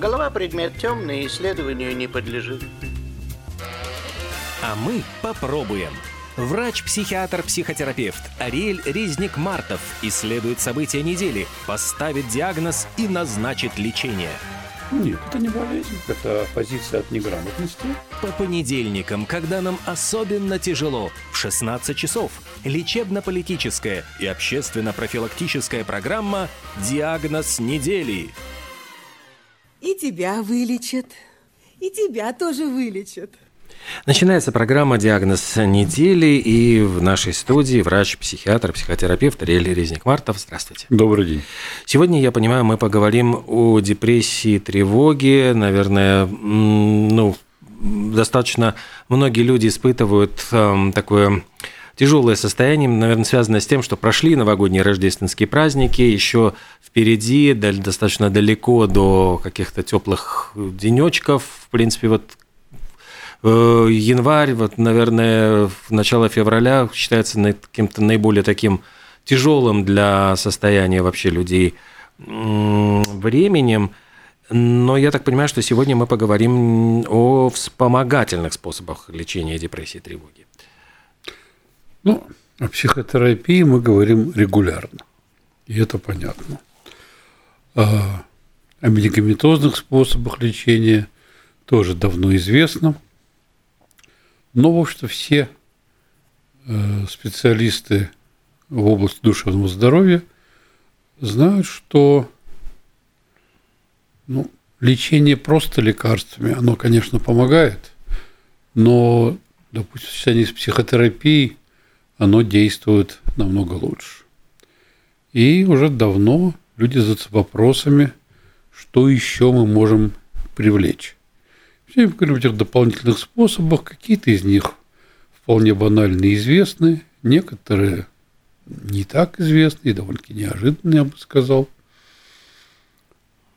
Голова предмет темный, исследованию не подлежит. А мы попробуем. Врач-психиатр-психотерапевт Ариэль Резник-Мартов исследует события недели, поставит диагноз и назначит лечение. Нет, это не болезнь, это позиция от неграмотности. По понедельникам, когда нам особенно тяжело, в 16 часов, лечебно-политическая и общественно-профилактическая программа «Диагноз недели». И тебя вылечат, и тебя тоже вылечат. Начинается программа «Диагноз недели», и в нашей студии врач-психиатр, психотерапевт Риэль Резник-Мартов. Здравствуйте. Добрый день. Сегодня, я понимаю, мы поговорим о депрессии, тревоге. Наверное, ну, достаточно многие люди испытывают э, такое тяжелое состояние, наверное, связанное с тем, что прошли новогодние рождественские праздники, еще впереди, достаточно далеко до каких-то теплых денечков. В принципе, вот Э, январь, вот, наверное, начало февраля считается каким-то наиболее таким тяжелым для состояния вообще людей временем. Но я так понимаю, что сегодня мы поговорим о вспомогательных способах лечения депрессии и тревоги. Ну, о психотерапии мы говорим регулярно, и это понятно. А о медикаментозных способах лечения тоже давно известно – но, в общем-то, все э, специалисты в области душевного здоровья знают, что ну, лечение просто лекарствами, оно, конечно, помогает, но, допустим, в сочетании с психотерапией оно действует намного лучше. И уже давно люди задаются вопросами, что еще мы можем привлечь. Все говорим о этих дополнительных способах. Какие-то из них вполне банально известны, некоторые не так известны и довольно-таки неожиданные, я бы сказал.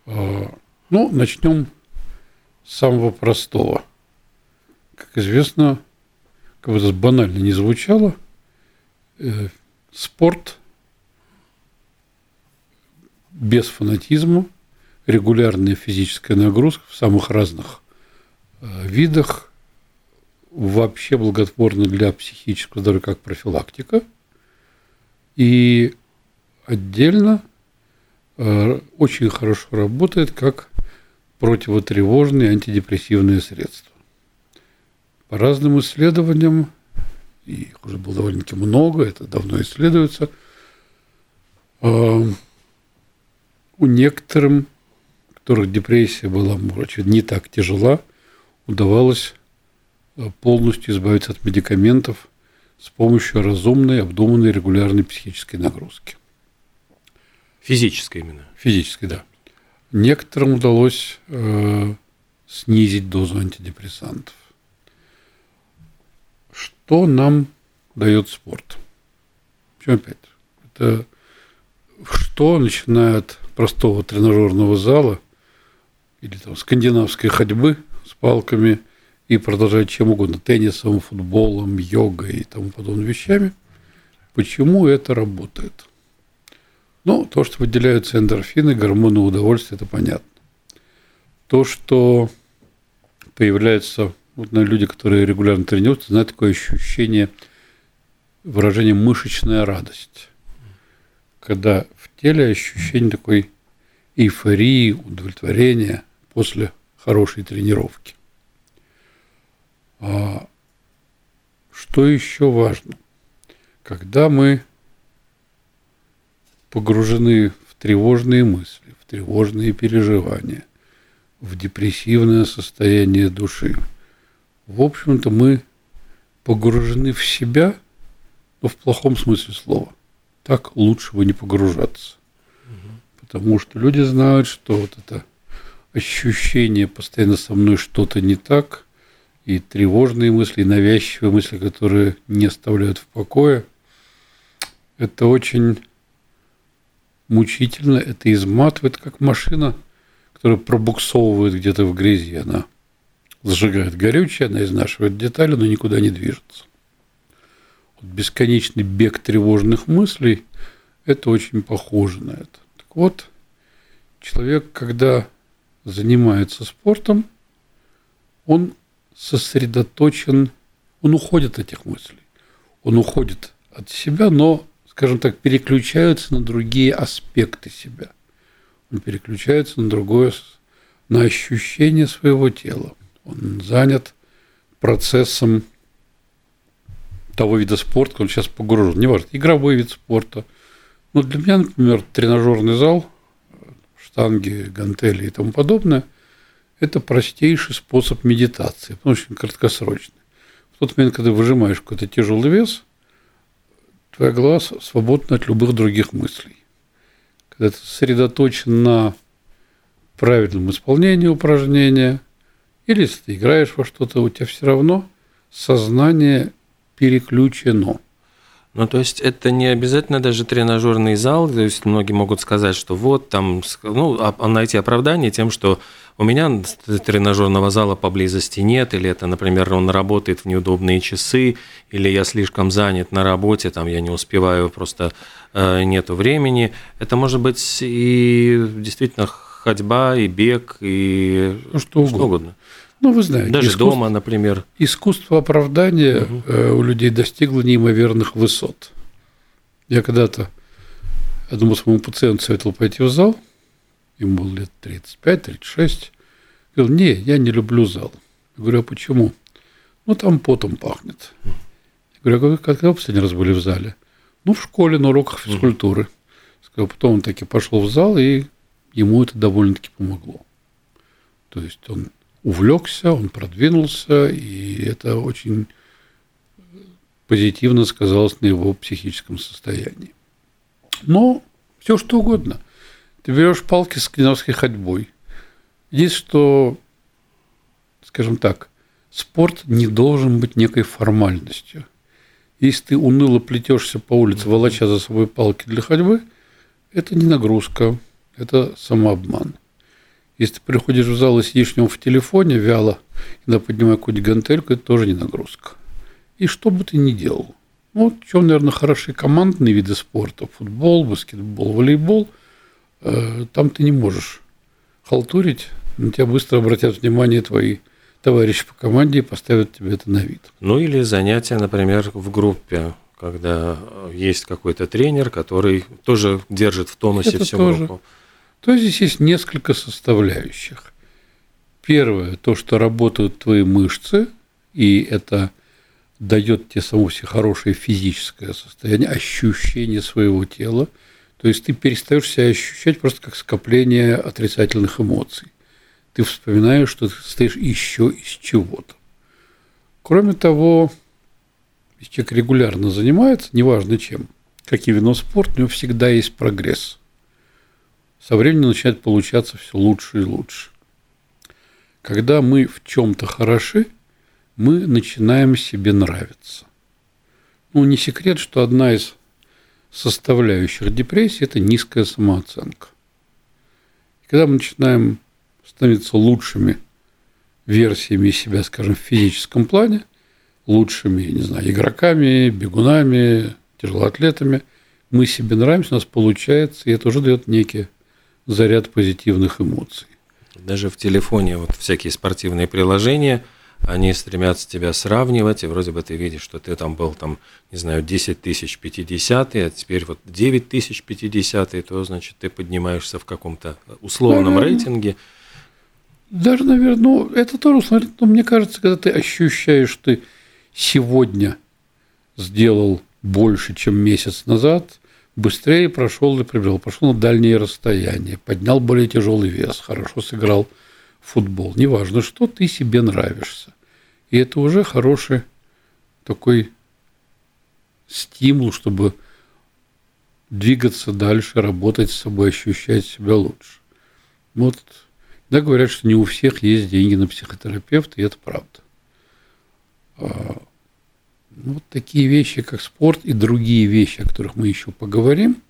А, ну, начнем с самого простого. Как известно, как бы это банально не звучало, э, спорт без фанатизма, регулярная физическая нагрузка в самых разных Э, видах вообще благотворно для психического здоровья как профилактика. И отдельно э, очень хорошо работает как противотревожные антидепрессивные средства. По разным исследованиям, и их уже было довольно-таки много, это давно исследуется, э, у некоторым, у которых депрессия была, может, не так тяжела – удавалось э, полностью избавиться от медикаментов с помощью разумной, обдуманной, регулярной психической нагрузки. Физической именно? Физической, да. Некоторым удалось э, снизить дозу антидепрессантов. Что нам дает спорт? Чем опять? Это что, начиная от простого тренажерного зала или там скандинавской ходьбы – с палками и продолжать чем угодно, теннисом, футболом, йогой и тому подобными вещами. Почему это работает? Ну, то, что выделяются эндорфины, гормоны удовольствия, это понятно. То, что появляется, вот на люди, которые регулярно тренируются, знают такое ощущение, выражение мышечная радость. Когда в теле ощущение такой эйфории, удовлетворения после хорошей тренировки. А что еще важно? Когда мы погружены в тревожные мысли, в тревожные переживания, в депрессивное состояние души, в общем-то, мы погружены в себя, но в плохом смысле слова. Так лучше бы не погружаться. Потому что люди знают, что вот это ощущение постоянно со мной что-то не так, и тревожные мысли, и навязчивые мысли, которые не оставляют в покое, это очень мучительно, это изматывает, как машина, которая пробуксовывает где-то в грязи. Она зажигает горючее, она изнашивает детали, но никуда не движется. Вот бесконечный бег тревожных мыслей – это очень похоже на это. Так вот, человек, когда занимается спортом, он сосредоточен, он уходит от этих мыслей, он уходит от себя, но, скажем так, переключается на другие аспекты себя. Он переключается на другое, на ощущение своего тела. Он занят процессом того вида спорта, он сейчас погружен. Неважно, игровой вид спорта. Но для меня, например, тренажерный зал, штанги, гантели и тому подобное, это простейший способ медитации, он краткосрочный. В тот момент, когда выжимаешь какой-то тяжелый вес, твоя голова свободна от любых других мыслей. Когда ты сосредоточен на правильном исполнении упражнения, или если ты играешь во что-то, у тебя все равно сознание переключено. Ну, то есть это не обязательно даже тренажерный зал, то есть многие могут сказать, что вот там, ну, а найти оправдание тем, что у меня тренажерного зала поблизости нет, или это, например, он работает в неудобные часы, или я слишком занят на работе, там я не успеваю, просто э, нету времени. Это может быть и действительно ходьба, и бег, и что, угодно. что угодно. Ну, вы знаете. Даже искусство, дома, например. Искусство оправдания угу. у людей достигло неимоверных высот. Я когда-то одному своему пациенту советовал пойти в зал, ему было лет 35-36. Говорил, не, я не люблю зал. Я говорю, а почему? Ну, там потом пахнет. Я говорю, а когда вы последний раз были в зале? Ну, в школе, на уроках физкультуры. Сказал, потом он таки пошел в зал, и ему это довольно-таки помогло. То есть он увлекся, он продвинулся, и это очень позитивно сказалось на его психическом состоянии. Но все что угодно. Ты берешь палки с клиновской ходьбой. Есть что, скажем так, спорт не должен быть некой формальностью. Если ты уныло плетешься по улице, волоча за собой палки для ходьбы, это не нагрузка, это самообман. Если ты приходишь в зал и сидишь в нем в телефоне вяло, иногда поднимая какую-нибудь гантельку, это тоже не нагрузка. И что бы ты ни делал. Вот в чем, наверное, хороши командные виды спорта. Футбол, баскетбол, волейбол. Э, там ты не можешь халтурить, на тебя быстро обратят внимание твои товарищи по команде и поставят тебе это на вид. Ну или занятия, например, в группе, когда есть какой-то тренер, который тоже держит в тонусе это всю тоже. группу то здесь есть несколько составляющих. Первое, то, что работают твои мышцы, и это дает тебе само себе хорошее физическое состояние, ощущение своего тела. То есть ты перестаешь себя ощущать просто как скопление отрицательных эмоций. Ты вспоминаешь, что ты состоишь еще из чего-то. Кроме того, если человек регулярно занимается, неважно чем, как и вино спорт, у него всегда есть прогресс – со временем начинает получаться все лучше и лучше. Когда мы в чем-то хороши, мы начинаем себе нравиться. Ну, не секрет, что одна из составляющих депрессии – это низкая самооценка. И когда мы начинаем становиться лучшими версиями себя, скажем, в физическом плане, лучшими, не знаю, игроками, бегунами, тяжелоатлетами, мы себе нравимся, у нас получается, и это уже дает некие заряд позитивных эмоций. Даже в телефоне вот всякие спортивные приложения, они стремятся тебя сравнивать, и вроде бы ты видишь, что ты там был, там, не знаю, 10 тысяч 50, а теперь вот 9 тысяч 50, то, значит, ты поднимаешься в каком-то условном наверное, рейтинге. Даже, наверное, ну, это тоже, смотри, но мне кажется, когда ты ощущаешь, что ты сегодня сделал больше, чем месяц назад, быстрее прошел и прибежал, пошел на дальние расстояния, поднял более тяжелый вес, хорошо сыграл в футбол. Неважно, что ты себе нравишься. И это уже хороший такой стимул, чтобы двигаться дальше, работать с собой, ощущать себя лучше. Вот, да, говорят, что не у всех есть деньги на психотерапевта, и это правда. Ну, вот такие вещи, как спорт и другие вещи, о которых мы еще поговорим,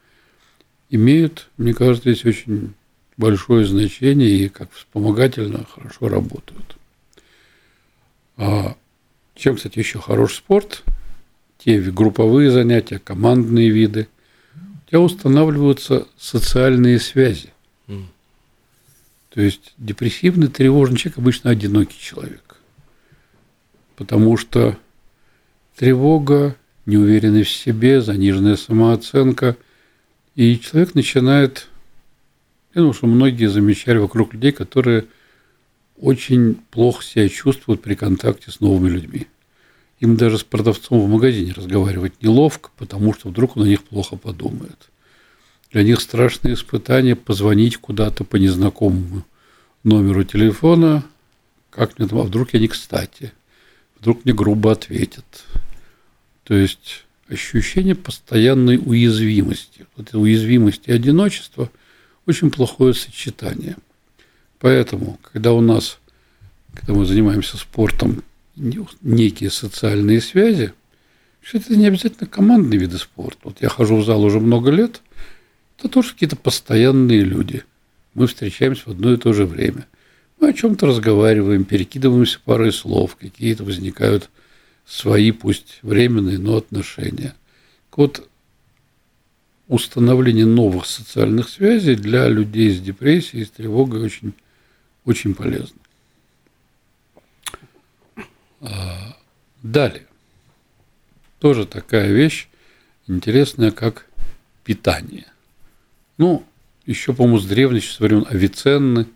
имеют, мне кажется, здесь очень большое значение и как вспомогательно хорошо работают. А чем, кстати, еще хорош спорт? Те групповые занятия, командные виды. У тебя устанавливаются социальные связи. Mm. То есть депрессивный, тревожный человек обычно одинокий человек. Потому что тревога, неуверенность в себе, заниженная самооценка, и человек начинает, я думаю, что многие замечали вокруг людей, которые очень плохо себя чувствуют при контакте с новыми людьми. Им даже с продавцом в магазине разговаривать неловко, потому что вдруг он о них плохо подумает. Для них страшное испытание позвонить куда-то по незнакомому номеру телефона, как мне там, а вдруг я не кстати, вдруг мне грубо ответят. То есть ощущение постоянной уязвимости. Вот уязвимость и одиночество – очень плохое сочетание. Поэтому, когда у нас, когда мы занимаемся спортом, некие социальные связи, что это не обязательно командные виды спорта. Вот я хожу в зал уже много лет, это тоже какие-то постоянные люди. Мы встречаемся в одно и то же время. Мы о чем-то разговариваем, перекидываемся парой слов, какие-то возникают свои, пусть временные, но отношения. Вот установление новых социальных связей для людей с депрессией, с тревогой очень, очень полезно. А, далее. Тоже такая вещь интересная, как питание. Ну, еще, по-моему, с древности, с времен Авиценны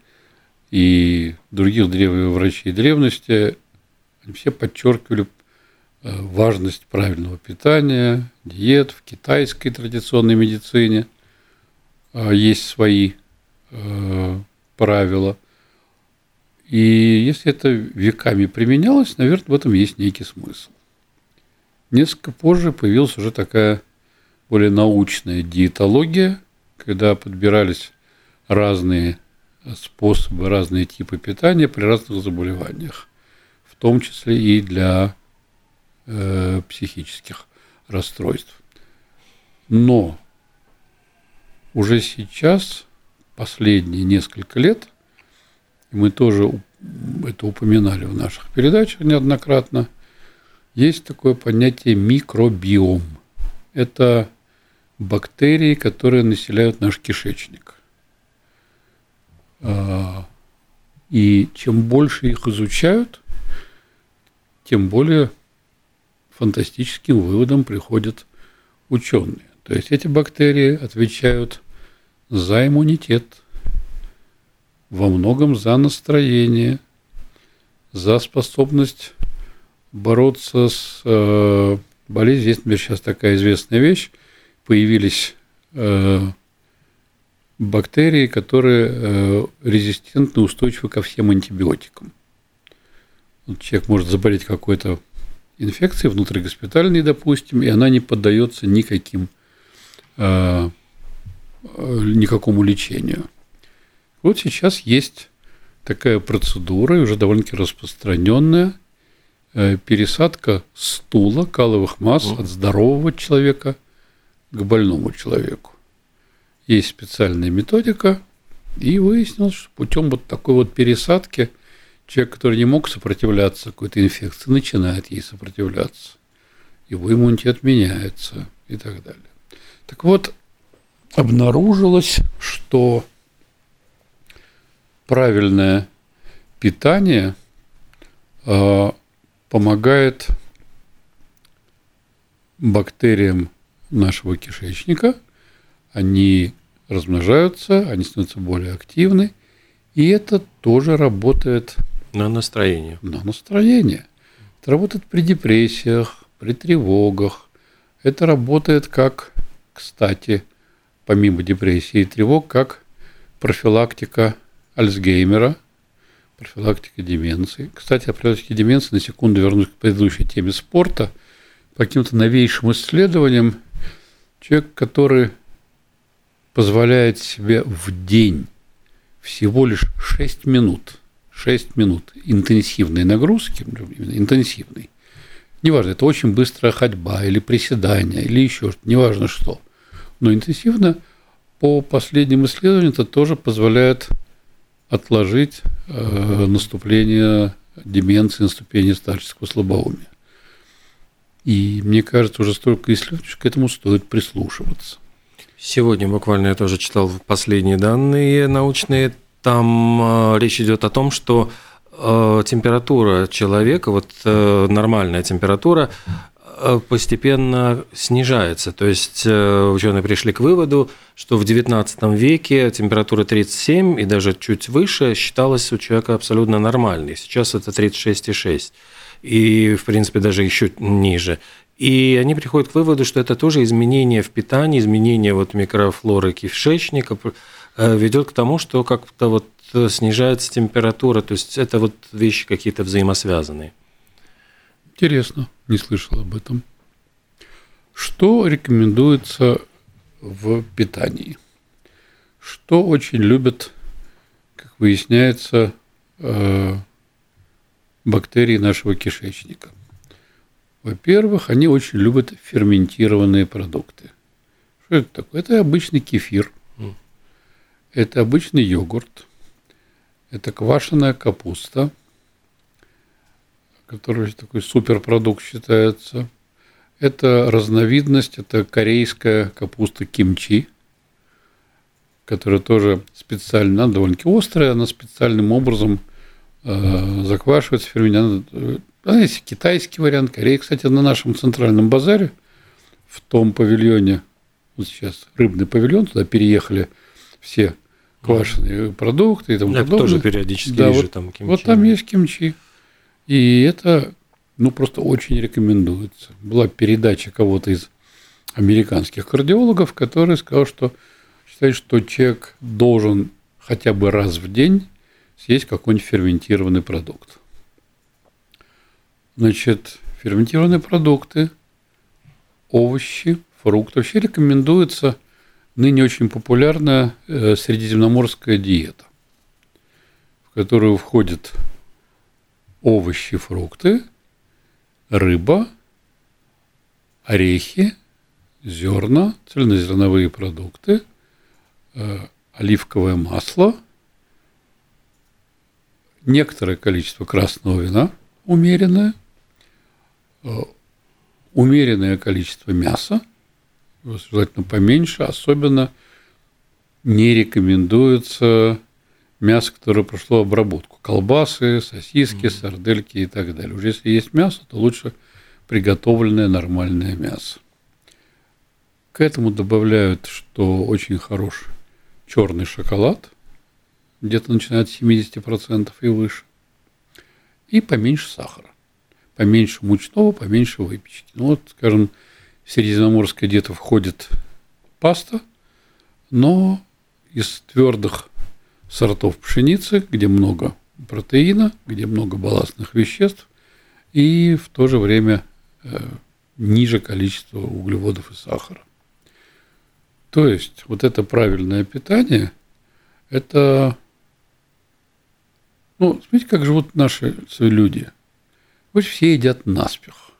и других древних врачей древности, они все подчеркивали важность правильного питания, диет в китайской традиционной медицине э, есть свои э, правила. И если это веками применялось, наверное, в этом есть некий смысл. Несколько позже появилась уже такая более научная диетология, когда подбирались разные способы, разные типы питания при разных заболеваниях, в том числе и для э, психических расстройств. Но уже сейчас, последние несколько лет, мы тоже это упоминали в наших передачах неоднократно, есть такое понятие микробиом. Это бактерии, которые населяют наш кишечник. А, и чем больше их изучают, тем более фантастическим выводам приходят ученые. То есть эти бактерии отвечают за иммунитет, во многом за настроение, за способность бороться с э, болезнью. Есть, например, сейчас такая известная вещь. Появились э, бактерии, которые э, резистентны, устойчивы ко всем антибиотикам. Вот человек может заболеть какой-то инфекции внутригоспитальной, допустим, и она не поддается никаким, э, э, никакому лечению. Вот сейчас есть такая процедура, уже довольно-таки распространенная, э, пересадка стула, каловых масс от здорового человека к больному человеку. Есть специальная методика, и выяснилось, что путем вот такой вот пересадки – человек, который не мог сопротивляться какой-то инфекции, начинает ей сопротивляться. Его иммунитет меняется и так далее. Так вот, обнаружилось, что правильное питание э, помогает бактериям нашего кишечника, они размножаются, они становятся более активны, и это тоже работает на настроение. На настроение. Это работает при депрессиях, при тревогах. Это работает как, кстати, помимо депрессии и тревог, как профилактика Альцгеймера, профилактика деменции. Кстати, о профилактике деменции на секунду вернусь к предыдущей теме спорта. По каким-то новейшим исследованиям, человек, который позволяет себе в день всего лишь 6 минут – 6 минут интенсивной нагрузки, интенсивной, неважно, это очень быстрая ходьба или приседание, или еще что-то, неважно что, но интенсивно по последним исследованиям это тоже позволяет отложить э, наступление деменции, наступление старческого слабоумия. И мне кажется, уже столько исследований, что к этому стоит прислушиваться. Сегодня буквально я тоже читал последние данные научные там э, речь идет о том, что э, температура человека, вот э, нормальная температура, постепенно снижается. То есть ученые пришли к выводу, что в XIX веке температура 37 и даже чуть выше считалась у человека абсолютно нормальной. Сейчас это 36,6 и, в принципе, даже еще ниже. И они приходят к выводу, что это тоже изменение в питании, изменение вот микрофлоры кишечника ведет к тому, что как-то вот снижается температура. То есть это вот вещи какие-то взаимосвязанные. Интересно, не слышал об этом. Что рекомендуется в питании? Что очень любят, как выясняется, э, бактерии нашего кишечника? Во-первых, они очень любят ферментированные продукты. Что это такое? Это обычный кефир, это обычный йогурт, это квашеная капуста, который такой суперпродукт считается. Это разновидность, это корейская капуста кимчи, которая тоже специально, довольно-таки острая, она специальным образом э, заквашивается, ферментируется. А есть китайский вариант, Корея. Кстати, на нашем центральном базаре, в том павильоне, вот сейчас рыбный павильон, туда переехали все квашеные продукты и тому Я подобное. тоже периодически да, вижу вот, там кимчи. Вот там есть кимчи. И это, ну, просто очень рекомендуется. Была передача кого-то из американских кардиологов, который сказал, что считает, что человек должен хотя бы раз в день съесть какой-нибудь ферментированный продукт. Значит, ферментированные продукты, овощи, фрукты. Вообще рекомендуется ныне очень популярная э, средиземноморская диета, в которую входят овощи, фрукты, рыба, орехи, зерна, цельнозерновые продукты, э, оливковое масло, некоторое количество красного вина умеренное – Э, умеренное количество мяса, желательно поменьше, особенно не рекомендуется мясо, которое прошло обработку. Колбасы, сосиски, сардельки и так далее. Уже если есть мясо, то лучше приготовленное нормальное мясо. К этому добавляют, что очень хорош черный шоколад, где-то начиная от 70% и выше, и поменьше сахара поменьше мучного, поменьше выпечки. Ну вот, скажем, средиземноморское диета входит паста, но из твердых сортов пшеницы, где много протеина, где много балластных веществ, и в то же время э, ниже количество углеводов и сахара. То есть вот это правильное питание, это, ну, смотрите, как живут наши люди – Пусть все едят наспех.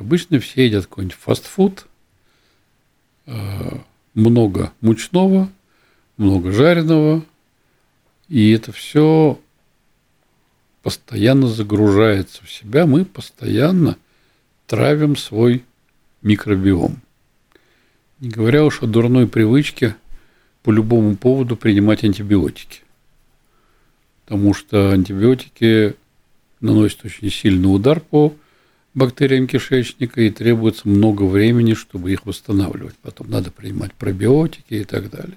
Обычно все едят какой-нибудь фастфуд, э, много мучного, много жареного, и это все постоянно загружается в себя, мы постоянно травим свой микробиом. Не говоря уж о дурной привычке по любому поводу принимать антибиотики. Потому что антибиотики наносит очень сильный удар по бактериям кишечника и требуется много времени, чтобы их восстанавливать. Потом надо принимать пробиотики и так далее.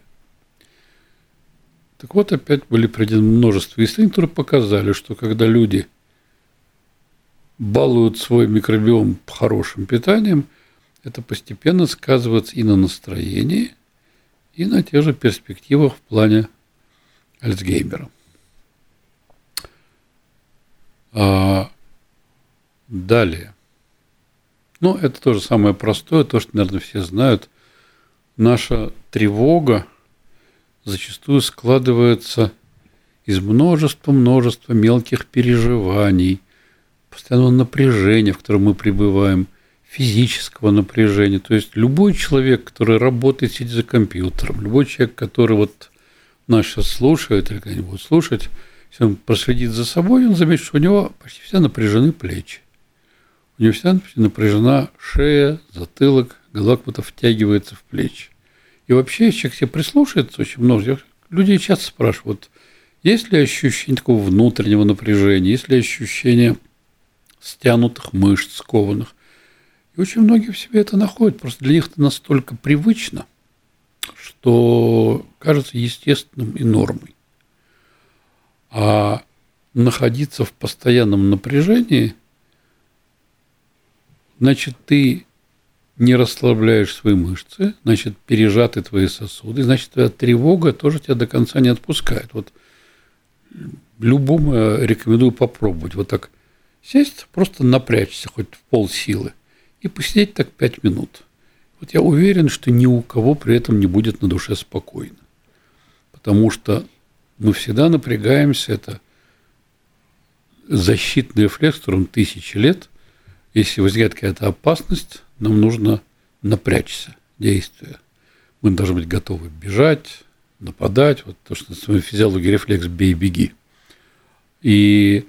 Так вот, опять были проведены множество исследований, которые показали, что когда люди балуют свой микробиом хорошим питанием, это постепенно сказывается и на настроении, и на тех же перспективах в плане Альцгеймера. Далее. Ну, это тоже самое простое, то, что, наверное, все знают. Наша тревога зачастую складывается из множества-множества мелких переживаний, постоянного напряжения, в котором мы пребываем, физического напряжения. То есть любой человек, который работает, сидит за компьютером, любой человек, который вот нас сейчас слушает или когда-нибудь слушать, если он проследит за собой, он заметит, что у него почти все напряжены плечи. У вся напряжена шея, затылок, голова как будто втягивается в плечи. И вообще, человек себе прислушается очень много, людей часто спрашивают, Есть ли ощущение такого внутреннего напряжения, есть ли ощущение стянутых мышц, скованных. И очень многие в себе это находят. Просто для них это настолько привычно, что кажется естественным и нормой. А находиться в постоянном напряжении, значит, ты не расслабляешь свои мышцы, значит, пережаты твои сосуды, значит, твоя тревога тоже тебя до конца не отпускает. Вот любому я рекомендую попробовать вот так сесть, просто напрячься хоть в пол силы и посидеть так пять минут. Вот я уверен, что ни у кого при этом не будет на душе спокойно. Потому что мы всегда напрягаемся, это защитный рефлекс, которым тысячи лет. Если возникает какая-то опасность, нам нужно напрячься, действия. Мы должны быть готовы бежать, нападать. Вот то, что называется физиология рефлекс «бей-беги». И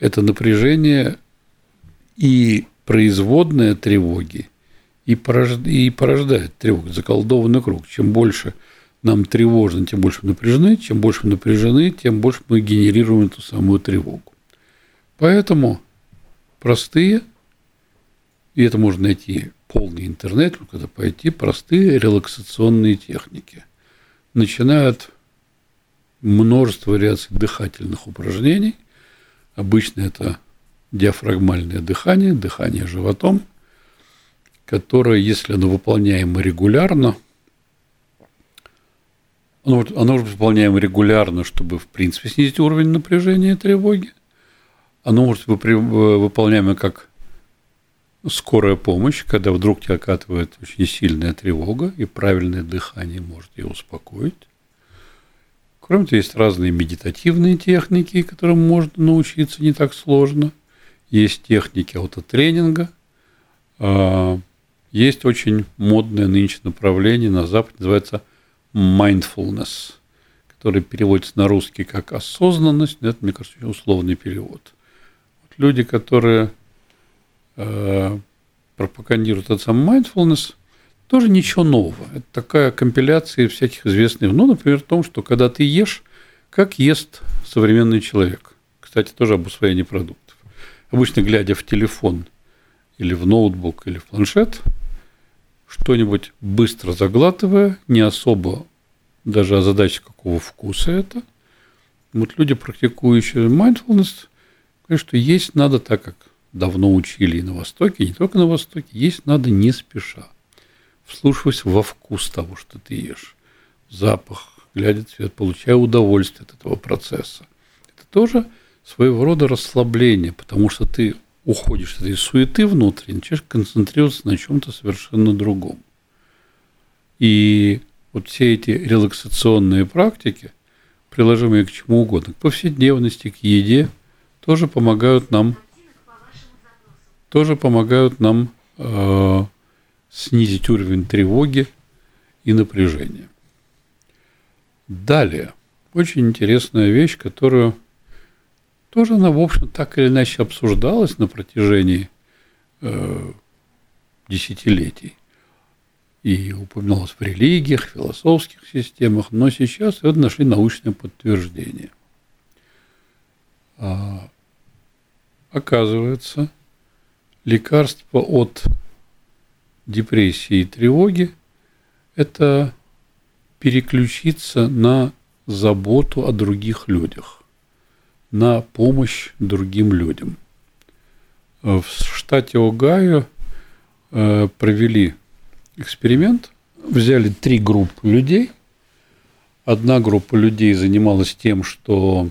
это напряжение и производная тревоги, и, порождает, и порождает тревогу, заколдованный круг. Чем больше нам тревожно, тем больше мы напряжены, чем больше мы напряжены, тем больше мы генерируем эту самую тревогу. Поэтому простые, и это можно найти полный интернет, когда пойти, простые релаксационные техники. Начинают множество вариаций дыхательных упражнений. Обычно это диафрагмальное дыхание, дыхание животом, которое, если оно выполняемо регулярно, оно, оно выполняемо регулярно, чтобы, в принципе, снизить уровень напряжения и тревоги. Оно может быть выполняемо как скорая помощь, когда вдруг тебя окатывает очень сильная тревога, и правильное дыхание может ее успокоить. Кроме того, есть разные медитативные техники, которым можно научиться не так сложно. Есть техники аутотренинга. А, есть очень модное нынче направление на Западе, называется mindfulness, который переводится на русский как осознанность, но это, мне кажется, условный перевод. Люди, которые э, пропагандируют этот самый mindfulness, тоже ничего нового. Это такая компиляция всяких известных, ну, например, в том, что когда ты ешь, как ест современный человек. Кстати, тоже об усвоении продуктов. Обычно, глядя в телефон или в ноутбук или в планшет, что-нибудь быстро заглатывая, не особо даже озадачить, какого вкуса это. Вот люди, практикующие mindfulness, говорят, что есть надо так, как давно учили и на Востоке, и не только на Востоке, есть надо не спеша – вслушиваясь во вкус того, что ты ешь, запах, глядя цвет, получая удовольствие от этого процесса. Это тоже своего рода расслабление, потому что ты уходишь от этой суеты внутренней, начинаешь концентрироваться на чем-то совершенно другом. И вот все эти релаксационные практики, приложимые к чему угодно, к повседневности, к еде, тоже помогают нам, тоже помогают нам э, снизить уровень тревоги и напряжения. Далее, очень интересная вещь, которую тоже она, в общем, так или иначе обсуждалась на протяжении э, десятилетий и упоминалась в религиях, философских системах, но сейчас это нашли научное подтверждение. Оказывается, лекарство от депрессии и тревоги – это переключиться на заботу о других людях, на помощь другим людям. В штате Огайо э, провели эксперимент, взяли три группы людей. Одна группа людей занималась тем, что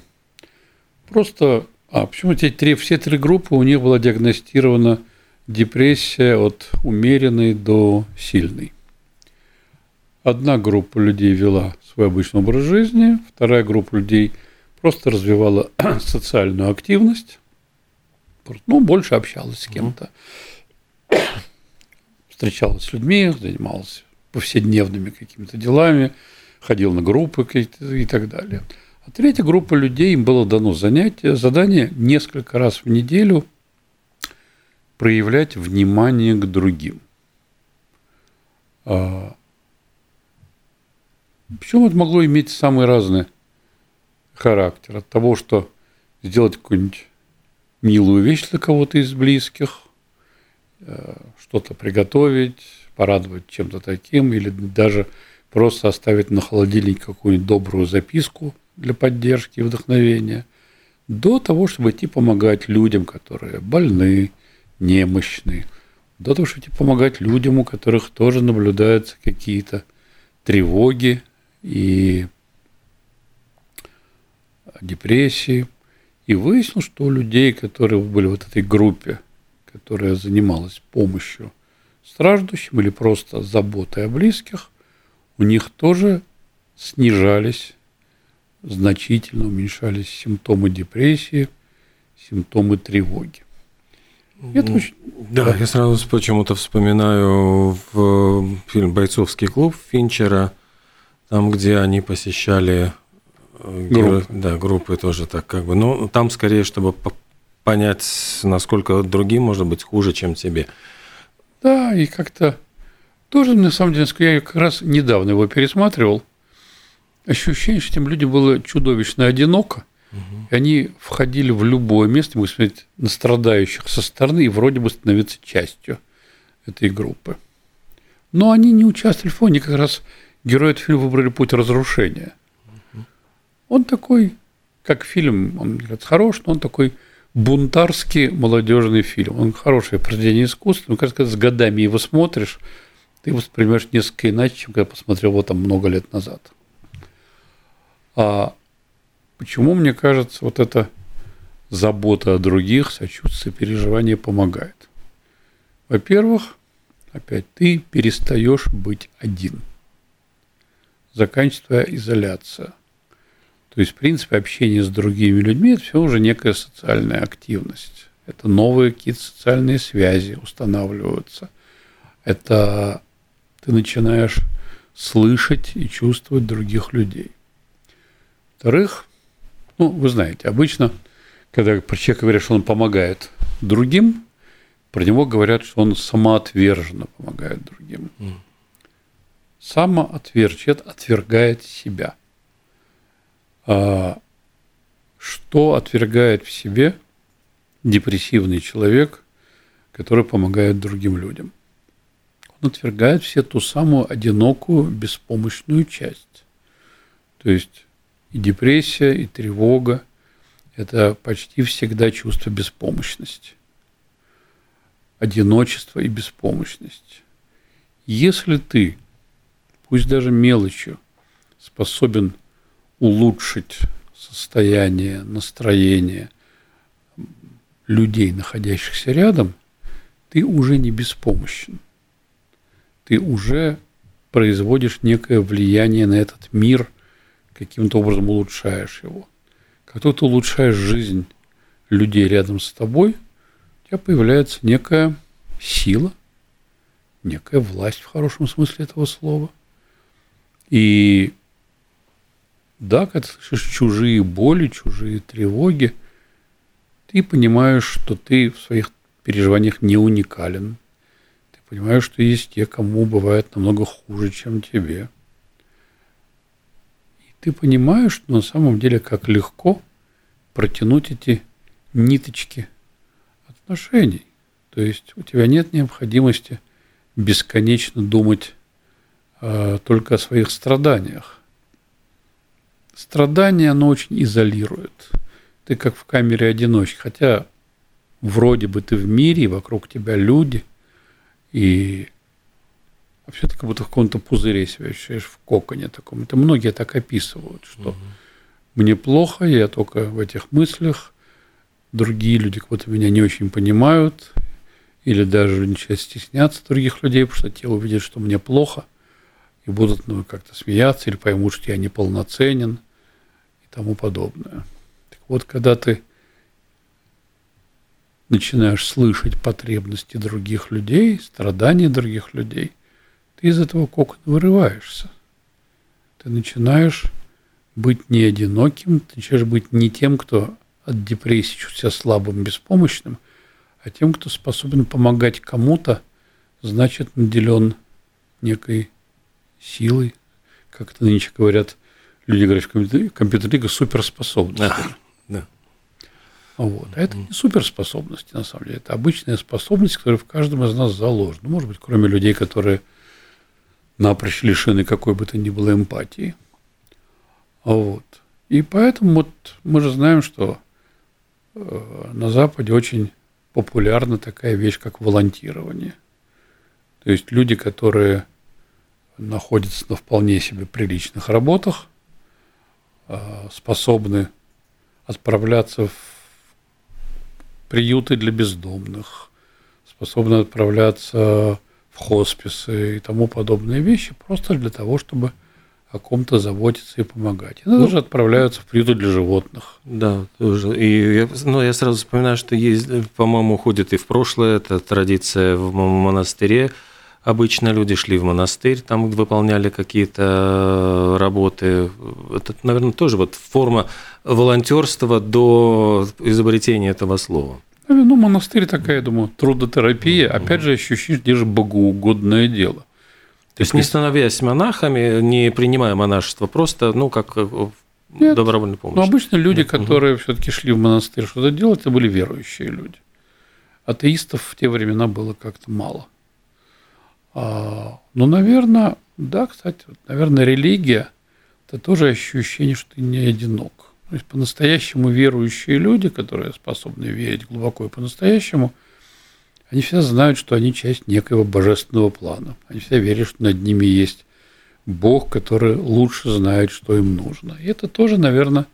просто... А, почему эти три, все три группы у них была диагностирована депрессия от умеренной до сильной. Одна группа людей вела свой обычный образ жизни, вторая группа людей просто развивала социальную активность, ну, больше общалась с кем-то, встречалась с людьми, занималась повседневными какими-то делами, ходил на группы и так далее. А третья группа людей, им было дано занятие, задание несколько раз в неделю – проявлять внимание к другим. А, Причем это могло иметь самые разные характер. От того, что сделать какую-нибудь милую вещь для кого-то из близких, э, что-то приготовить, порадовать чем-то таким, или даже просто оставить на холодильнике какую-нибудь добрую записку для поддержки и вдохновения, до того, чтобы идти помогать людям, которые больны, немощны, до того, чтобы идти помогать людям, у которых тоже наблюдаются какие-то тревоги и депрессии. И выяснил, что у людей, которые были в вот этой группе, которая занималась помощью страждущим или просто заботой о близких, у них тоже снижались, значительно уменьшались симптомы депрессии, симптомы тревоги. Это очень... Да, да, я сразу почему-то вспоминаю в фильм «Бойцовский клуб» Финчера, там, где они посещали э, группы. Да, группы тоже так как бы. Но там скорее, чтобы понять, насколько другим может быть хуже, чем тебе. Да, и как-то тоже, на самом деле, я как раз недавно его пересматривал. Ощущение, что этим людям было чудовищно одиноко. Угу. И они входили в любое место, мы смотреть на страдающих со стороны и вроде бы становиться частью этой группы. Но они не участвовали в фоне, как раз герои этого фильма выбрали путь разрушения. Он такой, как фильм, он говорит, хорош, но он такой бунтарский молодежный фильм. Он хорошее произведение искусства, но, кажется, с годами его смотришь, ты воспринимаешь несколько иначе, чем когда посмотрел его там много лет назад. А почему, мне кажется, вот эта забота о других, сочувствие, переживание помогает? Во-первых, опять ты перестаешь быть один. Заканчивается твоя изоляция. То есть, в принципе, общение с другими людьми – это все уже некая социальная активность. Это новые какие-то социальные связи устанавливаются. Это ты начинаешь слышать и чувствовать других людей. Во-вторых, ну, вы знаете, обычно, когда про человека говорят, что он помогает другим, про него говорят, что он самоотверженно помогает другим. Mm. Самоотвержен, отвергает себя. А что отвергает в себе депрессивный человек, который помогает другим людям? Он отвергает все ту самую одинокую, беспомощную часть. То есть и депрессия, и тревога – это почти всегда чувство беспомощности, одиночество и беспомощность. Если ты, пусть даже мелочью, способен улучшить состояние, настроение людей, находящихся рядом, ты уже не беспомощен – ты уже производишь некое влияние на этот мир, каким-то образом улучшаешь его. Как только ты улучшаешь жизнь людей рядом с тобой, у тебя появляется некая сила, некая власть в хорошем смысле этого слова. И да, когда ты слышишь чужие боли, чужие тревоги, ты понимаешь, что ты в своих переживаниях не уникален – Понимаю, что есть те, кому бывает намного хуже, чем тебе. И ты понимаешь, что на самом деле как легко протянуть эти ниточки отношений. То есть у тебя нет необходимости бесконечно думать э, только о своих страданиях. Страдание, оно очень изолирует. Ты как в камере одиночки, хотя вроде бы ты в мире, вокруг тебя люди, и вообще ты как будто в каком-то пузыре себя ощущаешь, в коконе таком. Это многие так описывают, что угу. мне плохо, я только в этих мыслях, другие люди как будто меня не очень понимают, или даже начинают стесняться других людей, потому что те увидят, что мне плохо, и будут ну, как-то смеяться, или поймут, что я неполноценен, и тому подобное. Так вот, когда ты начинаешь слышать потребности других людей, страдания других людей, ты из этого кокона вырываешься. Ты начинаешь быть не одиноким, ты начинаешь быть не тем, кто от депрессии чувствует себя слабым, беспомощным, а тем, кто способен помогать кому-то, значит, наделен некой силой, как это нынче говорят, люди говорят, в компьютер суперспособности. Да, да. Вот. А это не суперспособности, на самом деле. Это обычная способность, которая в каждом из нас заложена. Ну, может быть, кроме людей, которые напрочь лишены какой бы то ни было эмпатии. Вот. И поэтому вот мы же знаем, что э, на Западе очень популярна такая вещь, как волонтирование. То есть люди, которые находятся на вполне себе приличных работах, э, способны отправляться в приюты для бездомных, способны отправляться хосписы и тому подобные вещи, просто для того, чтобы о ком-то заботиться и помогать. И ну, даже отправляются в приюты для животных. Да, тоже. И я, ну, я сразу вспоминаю, что есть, по-моему, уходит и в прошлое, это традиция в монастыре. Обычно люди шли в монастырь, там выполняли какие-то работы. Это, наверное, тоже вот форма волонтерства до изобретения этого слова. Ну, монастырь такая, я думаю, трудотерапия, опять же, ощущаешь, где же богоугодное дело. То есть, не становясь монахами, не принимая монашество, просто, ну, как э, Нет. добровольной помощи. Но обычно люди, Нет. которые угу. все-таки шли в монастырь что-то делать, это были верующие люди. Атеистов в те времена было как-то мало. А, ну, наверное, да, кстати, вот, наверное, религия – это тоже ощущение, что ты не одинок. То есть по-настоящему верующие люди, которые способны верить глубоко и по-настоящему – они всегда знают, что они часть некоего божественного плана. Они всегда верят, что над ними есть Бог, который лучше знает, что им нужно. И это тоже, наверное,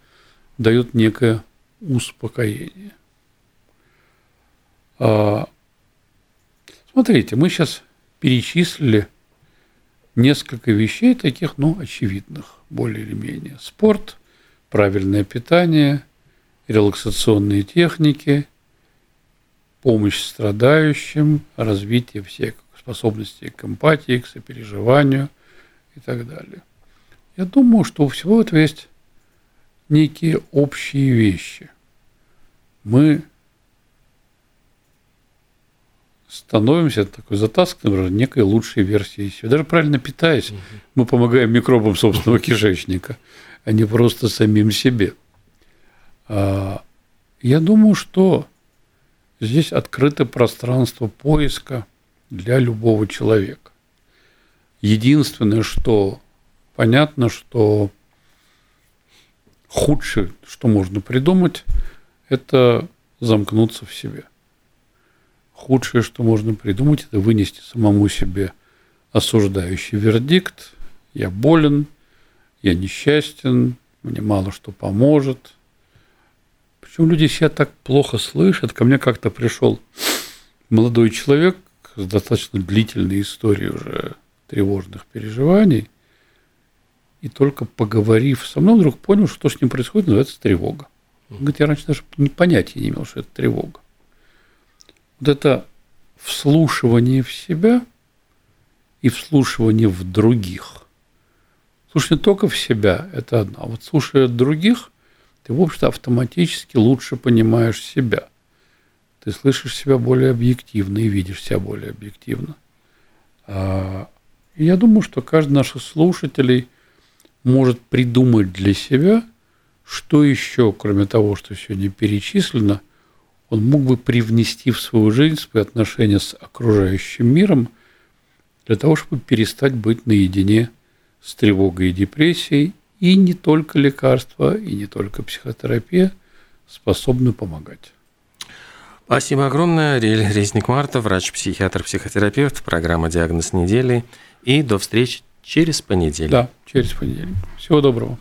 дает некое успокоение. А, смотрите, мы сейчас перечислили несколько вещей таких, ну, очевидных, более или менее. Спорт, правильное питание, релаксационные техники – помощь страдающим, развитие всех способностей к эмпатии, к сопереживанию и так далее. Я думаю, что у всего этого есть некие общие вещи. Мы становимся такой затасканной некой лучшей версией себя. Даже правильно питаясь, мы помогаем микробам собственного кишечника, а не просто самим себе. А, я думаю, что Здесь открыто пространство поиска для любого человека. Единственное, что понятно, что худшее, что можно придумать, это замкнуться в себе. Худшее, что можно придумать, это вынести самому себе осуждающий вердикт. Я болен, я несчастен, мне мало что поможет, причем люди себя так плохо слышат. Ко мне как-то пришел молодой человек с достаточно длительной историей уже тревожных переживаний. И только поговорив со мной, вдруг понял, что с ним происходит, называется тревога. Он говорит, я раньше даже понятия не имел, что это тревога. Вот это вслушивание в себя и вслушивание в других. Слушать только в себя – это одно, а вот слушая других – ты, в общем-то, автоматически лучше понимаешь себя. Ты слышишь себя более объективно и видишь себя более объективно. А, я думаю, что каждый наших слушателей может придумать для себя, что еще, кроме того, что сегодня перечислено, он мог бы привнести в свою жизнь, свои отношения с окружающим миром, для того, чтобы перестать быть наедине с тревогой и депрессией и не только лекарства, и не только психотерапия способны помогать. Спасибо огромное. Ариэль Резник-Марта, врач-психиатр, психотерапевт, программа «Диагноз недели». И до встречи через понедельник. Да, через понедельник. Всего доброго.